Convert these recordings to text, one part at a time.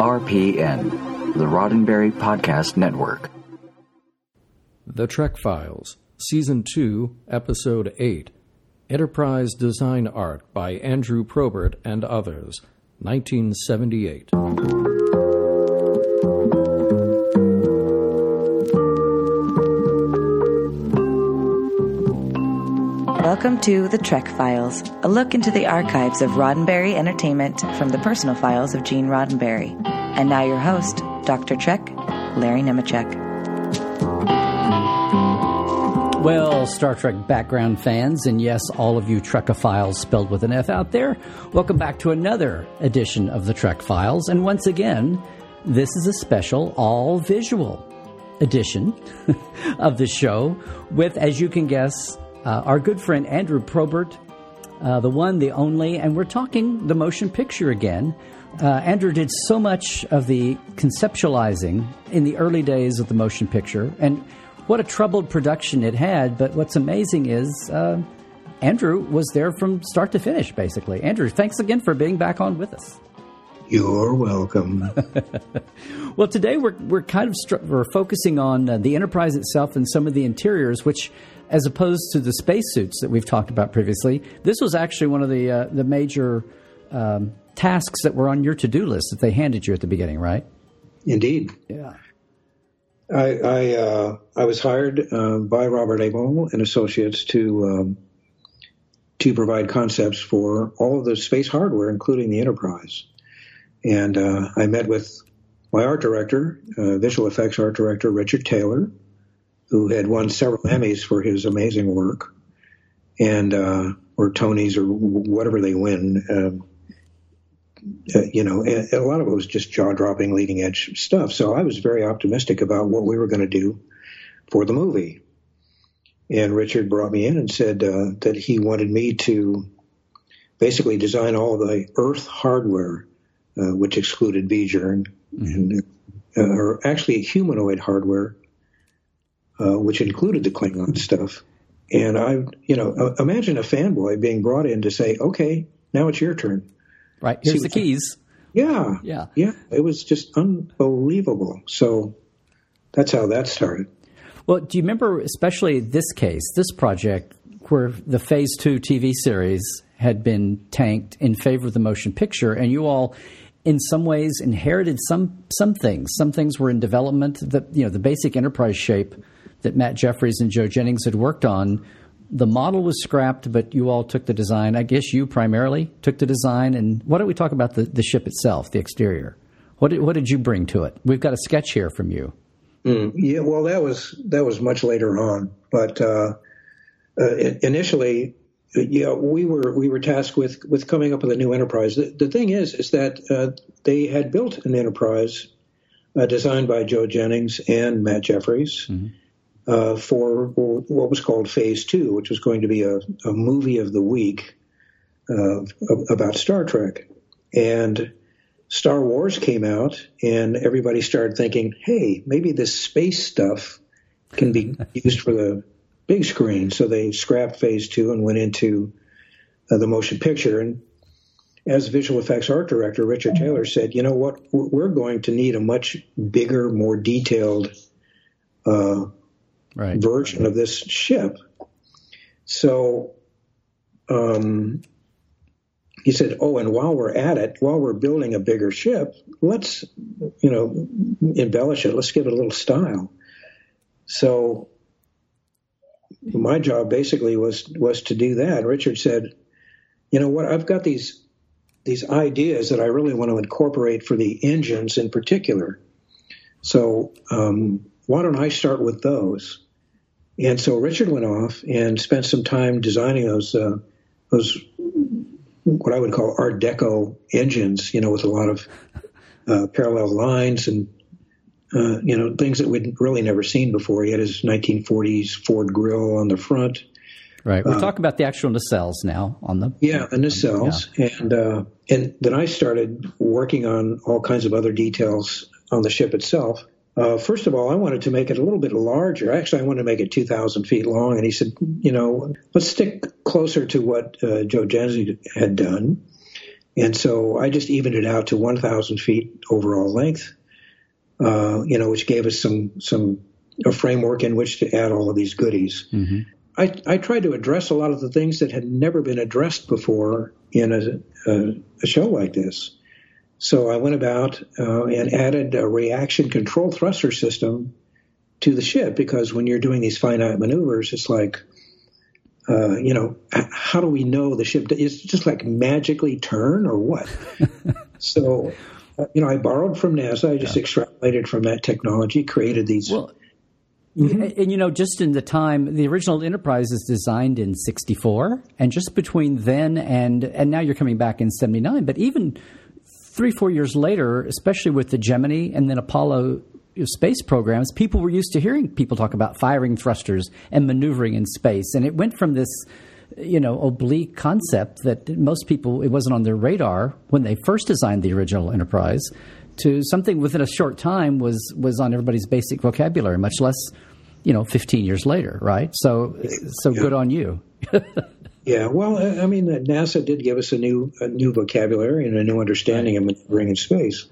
RPN, the Roddenberry Podcast Network. The Trek Files, Season 2, Episode 8. Enterprise Design Art by Andrew Probert and others, 1978. Welcome to The Trek Files, a look into the archives of Roddenberry Entertainment from the personal files of Gene Roddenberry. And now your host, Dr. Trek, Larry Nemecek. Well, Star Trek background fans, and yes, all of you Trekophiles spelled with an F out there, welcome back to another edition of the Trek Files. And once again, this is a special all visual edition of the show with, as you can guess, uh, our good friend Andrew Probert, uh, the one, the only, and we're talking the motion picture again. Uh, Andrew did so much of the conceptualizing in the early days of the motion picture, and what a troubled production it had. But what's amazing is uh, Andrew was there from start to finish, basically. Andrew, thanks again for being back on with us. You're welcome. well, today we're we're kind of we're focusing on uh, the Enterprise itself and some of the interiors, which as opposed to the spacesuits that we've talked about previously. This was actually one of the uh, the major um, tasks that were on your to do list that they handed you at the beginning, right? Indeed. Yeah. I I, uh, I was hired uh, by Robert Abel and Associates to um, to provide concepts for all of the space hardware, including the Enterprise. And uh, I met with my art director, uh, visual effects art director Richard Taylor, who had won several Emmys for his amazing work, and uh, or Tonys or whatever they win. Um, uh, you know, a lot of it was just jaw dropping, leading edge stuff. So I was very optimistic about what we were going to do for the movie. And Richard brought me in and said uh, that he wanted me to basically design all the Earth hardware, uh, which excluded V'ger mm-hmm. and, uh, or actually humanoid hardware uh, which included the Klingon stuff. And I, you know, uh, imagine a fanboy being brought in to say, "Okay, now it's your turn." Right. Here's See the keys. Yeah. Yeah. Yeah. It was just unbelievable. So that's how that started. Well, do you remember, especially this case, this project, where the Phase Two TV series had been tanked in favor of the motion picture, and you all in some ways inherited some some things. Some things were in development. The you know the basic enterprise shape that Matt Jefferies and Joe Jennings had worked on. The model was scrapped, but you all took the design. I guess you primarily took the design. And why don't we talk about the, the ship itself, the exterior? What did, what did you bring to it? We've got a sketch here from you. Mm, yeah, well, that was that was much later on, but uh, uh, initially, yeah, we were we were tasked with with coming up with a new enterprise. The, the thing is, is that uh, they had built an enterprise uh, designed by Joe Jennings and Matt Jefferies, Mm-hmm uh, for what was called Phase Two, which was going to be a, a movie of the week uh, about Star Trek. And Star Wars came out, and everybody started thinking, hey, maybe this space stuff can be used for the big screen. So they scrapped Phase Two and went into uh, the motion picture. And as visual effects art director, Richard Taylor said, you know what, we're going to need a much bigger, more detailed uh, right. version of this ship. So um, he said, "Oh, and while we're at it, while we're building a bigger ship, let's you know embellish it. Let's give it a little style." So my job basically was was to do that. Richard said, "You know what? I've got these these ideas that I really want to incorporate for the engines in particular. So um, why don't I start with those? And so Richard went off and spent some time designing those uh, those what I would call Art Deco engines, you know, with a lot of uh, parallel lines and uh, you know things that we'd really never seen before. He had his 1940s Ford grill on the front. Right. We're uh, talking about the actual nacelles now on the yeah the nacelles, yeah. and uh, and then I started working on all kinds of other details on the ship itself. Uh, first of all, I wanted to make it a little bit larger. Actually, I wanted to make it 2,000 feet long. And he said, you know, let's stick closer to what uh, Joe Jennings had done. And so I just evened it out to 1,000 feet overall length, uh, you know, which gave us some some a framework in which to add all of these goodies. Mm-hmm. I, I tried to address a lot of the things that had never been addressed before in a, a, a show like this. So I went about uh, and added a reaction control thruster system to the ship because when you're doing these finite maneuvers, it's like, uh, you know, how do we know the ship is just like magically turn or what? so, uh, you know, I borrowed from NASA. I just yeah. extrapolated from that technology, created these. Well, Mm-hmm. And, and, you know, just in the time, the original Enterprise is designed in '64, and just between then and and now you're coming back in '79. But even three, four years later, especially with the Gemini and then Apollo space programs, people were used to hearing people talk about firing thrusters and maneuvering in space. And it went from this, you know, oblique concept that most people, it wasn't on their radar when they first designed the original Enterprise to something within a short time was, was on everybody's basic vocabulary, much less, you know, 15 years later, right? So, so yeah. good on you. yeah, well, I mean, NASA did give us a new, a new vocabulary and a new understanding right. of maneuvering in space.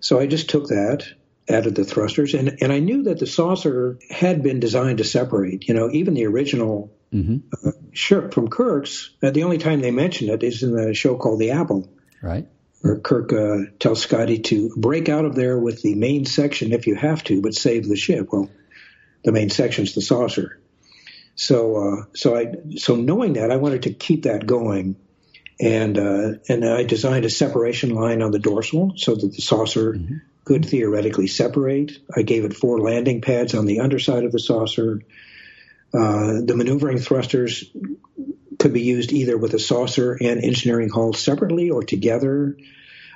So I just took that added the thrusters, and and I knew that the saucer had been designed to separate. You know, even the original mm-hmm. uh, ship from Kirk's, uh, the only time they mention it is in the show called The Apple. Right. Where Kirk uh, tells Scotty to break out of there with the main section if you have to, but save the ship. Well, the main section's the saucer. So, uh, so I, so knowing that, I wanted to keep that going, and uh, and I designed a separation line on the dorsal so that the saucer mm-hmm could theoretically separate. I gave it four landing pads on the underside of the saucer. Uh, the maneuvering thrusters could be used either with a saucer and engineering hull separately or together.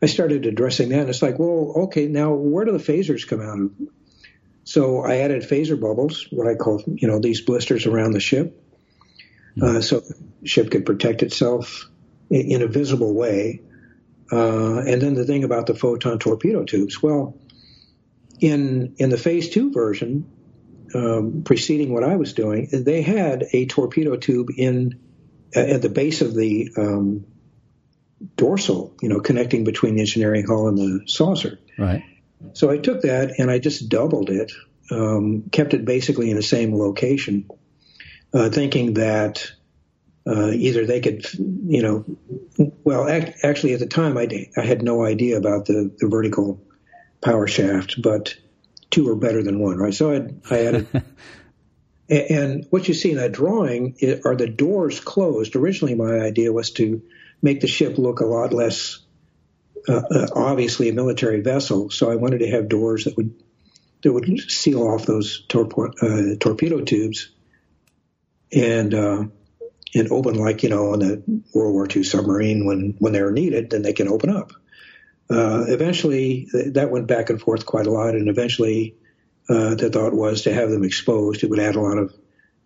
I started addressing that, and it's like, well, okay, now where do the phasers come out of? So I added phaser bubbles, what I call, you know, these blisters around the ship, uh, so the ship could protect itself in a visible way. Uh, and then the thing about the photon torpedo tubes. Well, in in the phase two version, um, preceding what I was doing, they had a torpedo tube in uh, at the base of the um, dorsal, you know, connecting between the engineering hull and the saucer. Right. So I took that and I just doubled it, um, kept it basically in the same location, uh, thinking that uh, either they could, you know, well, act, actually at the time I, I had no idea about the, the vertical power shaft, but two are better than one, right? So I, I added, and, what you see in that drawing are the doors closed. Originally, my idea was to make the ship look a lot less obviously a military vessel. So I wanted to have doors that would that would seal off those torpo- uh, torpedo tubes, and uh, and open like you know on the World War II submarine when when they're needed, then they can open up. Uh, eventually, that went back and forth quite a lot, and eventually, uh, the thought was to have them exposed. It would add a lot of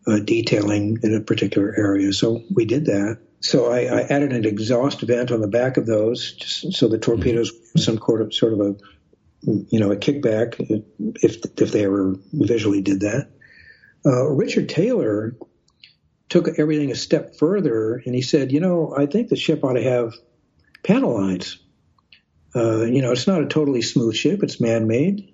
uh, detailing in a particular area, so we did that. So I, I, added an exhaust vent on the back of those, just so the torpedoes some sort of sort of a you know a kickback if if they ever visually did that. Uh, Richard Taylor took everything a step further and he said, you know, I think the ship ought to have panel lines. Uh, you know, it's not a totally smooth ship; it's man-made,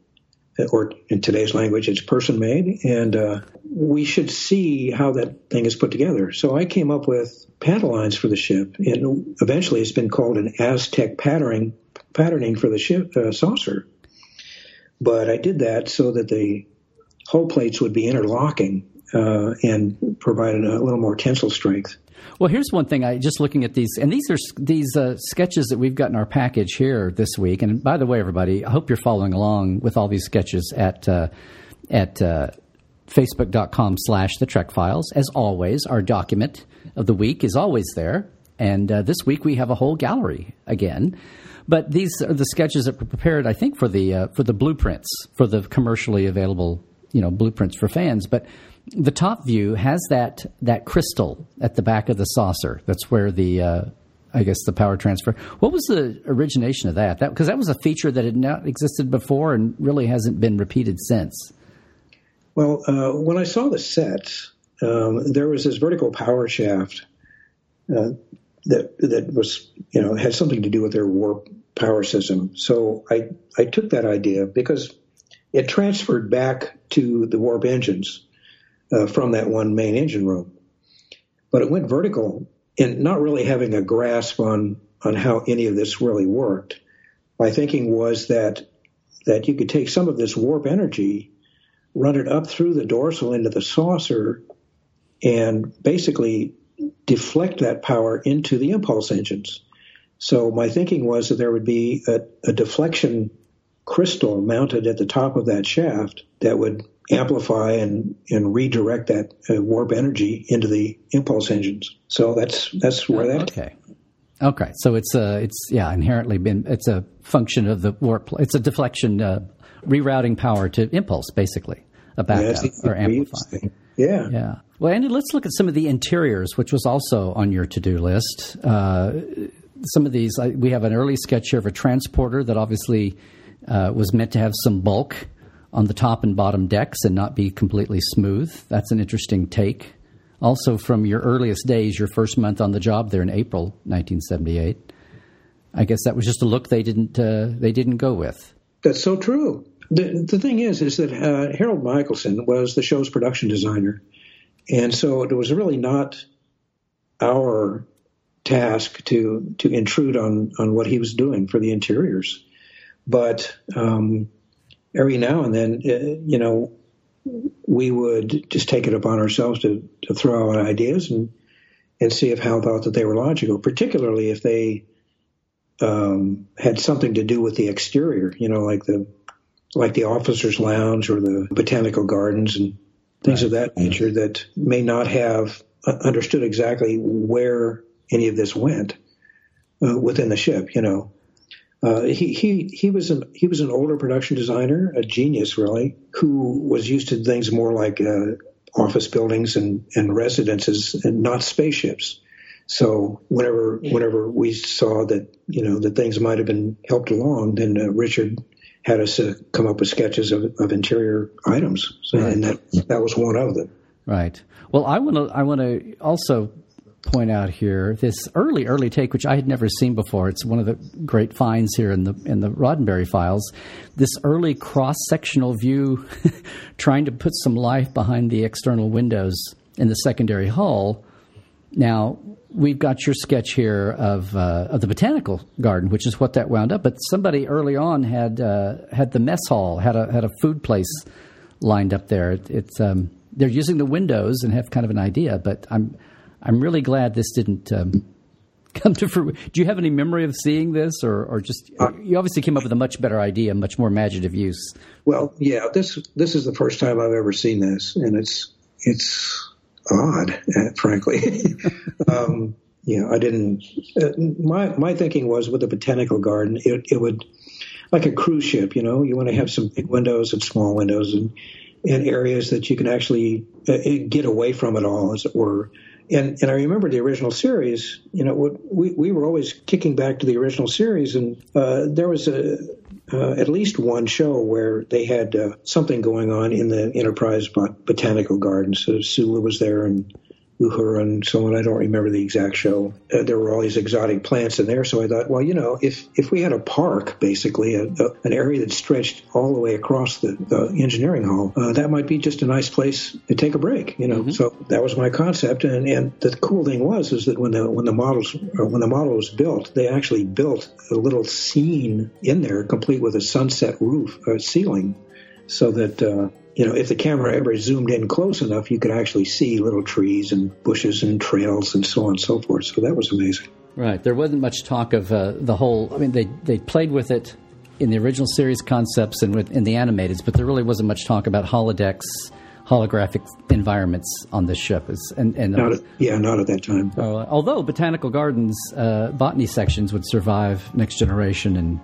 or in today's language, it's person-made, and uh, we should see how that thing is put together. So I came up with panel lines for the ship, and eventually it's been called an Aztec patterning patterning for the ship uh, saucer. But I did that so that the hull plates would be interlocking uh, and provided a little more tensile strength. Well, here's one thing. I just looking at these, and these are these uh, sketches that we've got in our package here this week. And by the way, everybody, I hope you're following along with all these sketches at uh, at uh, facebook.com slash the Trek Files. As always, our document of the week is always there, and uh, this week we have a whole gallery again. But these are the sketches that were prepared, I think, for the uh, for the blueprints for the commercially available, you know, blueprints for fans. But the top view has that that crystal at the back of the saucer. That's where the uh, I guess the power transfer. What was the origination of that? That because that was a feature that had not existed before and really hasn't been repeated since. Well, uh, when I saw the set, um, there was this vertical power shaft uh, that that was you know had something to do with their warp power system. So I I took that idea because it transferred back to the warp engines uh, from that one main engine room, but it went vertical and not really having a grasp on on how any of this really worked. My thinking was that that you could take some of this warp energy, run it up through the dorsal into the saucer, and basically deflect that power into the impulse engines. So my thinking was that there would be a, a deflection crystal mounted at the top of that shaft that would amplify and, and redirect that uh, warp energy into the impulse engines. So that's that's where that. Okay. Okay. So it's a it's yeah inherently been it's a function of the warp. It's a deflection, uh, rerouting power to impulse, basically a backup yeah, or amplify. Yeah. Yeah. Well, Andy, let's look at some of the interiors, which was also on your to do list. Uh, some of these, we have an early sketch here of a transporter that obviously uh, was meant to have some bulk on the top and bottom decks and not be completely smooth. That's an interesting take. Also, from your earliest days, your first month on the job there in April 1978, I guess that was just a look they didn't uh, they didn't go with. That's so true. The, the thing is, is that uh, Harold Michelson was the show's production designer, and so it was really not our task to to intrude on on what he was doing for the interiors. But um, every now and then, uh, you know, we would just take it upon ourselves to, to throw out ideas and and see if Hal thought that they were logical, particularly if they um, had something to do with the exterior, you know, like the like the officers' lounge or the botanical gardens and things right. of that nature that may not have understood exactly where any of this went uh, within the ship. You know, uh, he he he was an he was an older production designer, a genius really, who was used to things more like uh, office buildings and and residences and not spaceships. So whenever whenever we saw that you know that things might have been helped along, then uh, Richard had us uh, come up with sketches of, of interior items, so, right. and that that was one of them. Right. Well, I want to I want to also point out here this early early take, which I had never seen before. It's one of the great finds here in the in the Roddenberry files. This early cross sectional view, trying to put some life behind the external windows in the secondary hull. Now we've got your sketch here of uh, of the botanical garden, which is what that wound up. But somebody early on had uh, had the mess hall, had a had a food place lined up there. It, it's um, they're using the windows and have kind of an idea, but I'm I'm really glad this didn't. Um, come to fruition. Do you have any memory of seeing this, or, or just uh, you obviously came up with a much better idea, much more imaginative use? Well, yeah, this this is the first time I've ever seen this, and it's it's odd, uh, frankly. um, you know, I didn't. Uh, my my thinking was with a botanical garden, it, it would like a cruise ship. You know, you want to have some big windows and small windows, and and areas that you can actually uh, get away from it all, as it were. And and I remember the original series. You know, we we were always kicking back to the original series, and uh, there was a uh, at least one show where they had uh, something going on in the Enterprise bot- Botanical Gardens. So Sulu was there, and Uhura and so on. I don't remember the exact show. Uh, there were all these exotic plants in there, so I thought, well, you know, if if we had a park, basically a, a, an area that stretched all the way across the, the engineering hull, uh, that might be just a nice place to take a break, you know. Mm-hmm. So that was my concept, and and the cool thing was is that when the when the models when the model was built, they actually built a little scene in there, complete with a sunset roof uh, ceiling, so that uh, you know, if the camera ever zoomed in close enough, you could actually see little trees and bushes and trails and so on and so forth. So that was amazing. Right. There wasn't much talk of uh, the whole. I mean, they they played with it in the original series concepts and with in the animateds, but there really wasn't much talk about holodecks, holographic environments on this ship. It's, and, and not at, yeah, not at that time. Uh, although botanical gardens, uh, botany sections would survive Next Generation and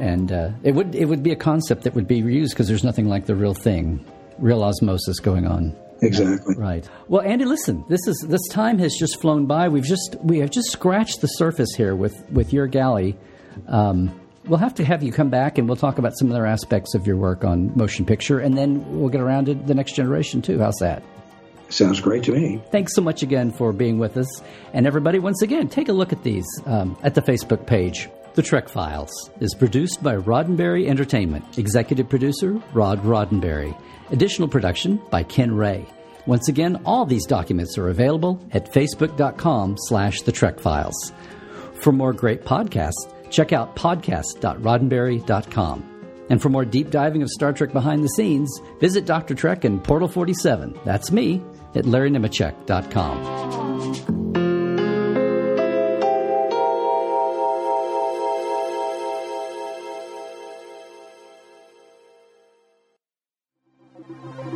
and uh, it would it would be a concept that would be reused because there's nothing like the real thing, real osmosis going on. Exactly. Right. Well, Andy, listen. This is this time has just flown by. We've just we have just scratched the surface here with with your galley. Um, we'll have to have you come back and we'll talk about some other aspects of your work on motion picture, and then we'll get around to the next generation too. How's that? Sounds great to me. Thanks so much again for being with us. And everybody, once again, take a look at these um, at the Facebook page. The Trek Files is produced by Roddenberry Entertainment. Executive producer, Rod Roddenberry. Additional production by Ken Ray. Once again, all these documents are available at facebook.com slash the Trek Files. For more great podcasts, check out podcast.roddenberry.com. And for more deep diving of Star Trek behind the scenes, visit Dr. Trek and Portal 47. That's me at LarryNemecek.com.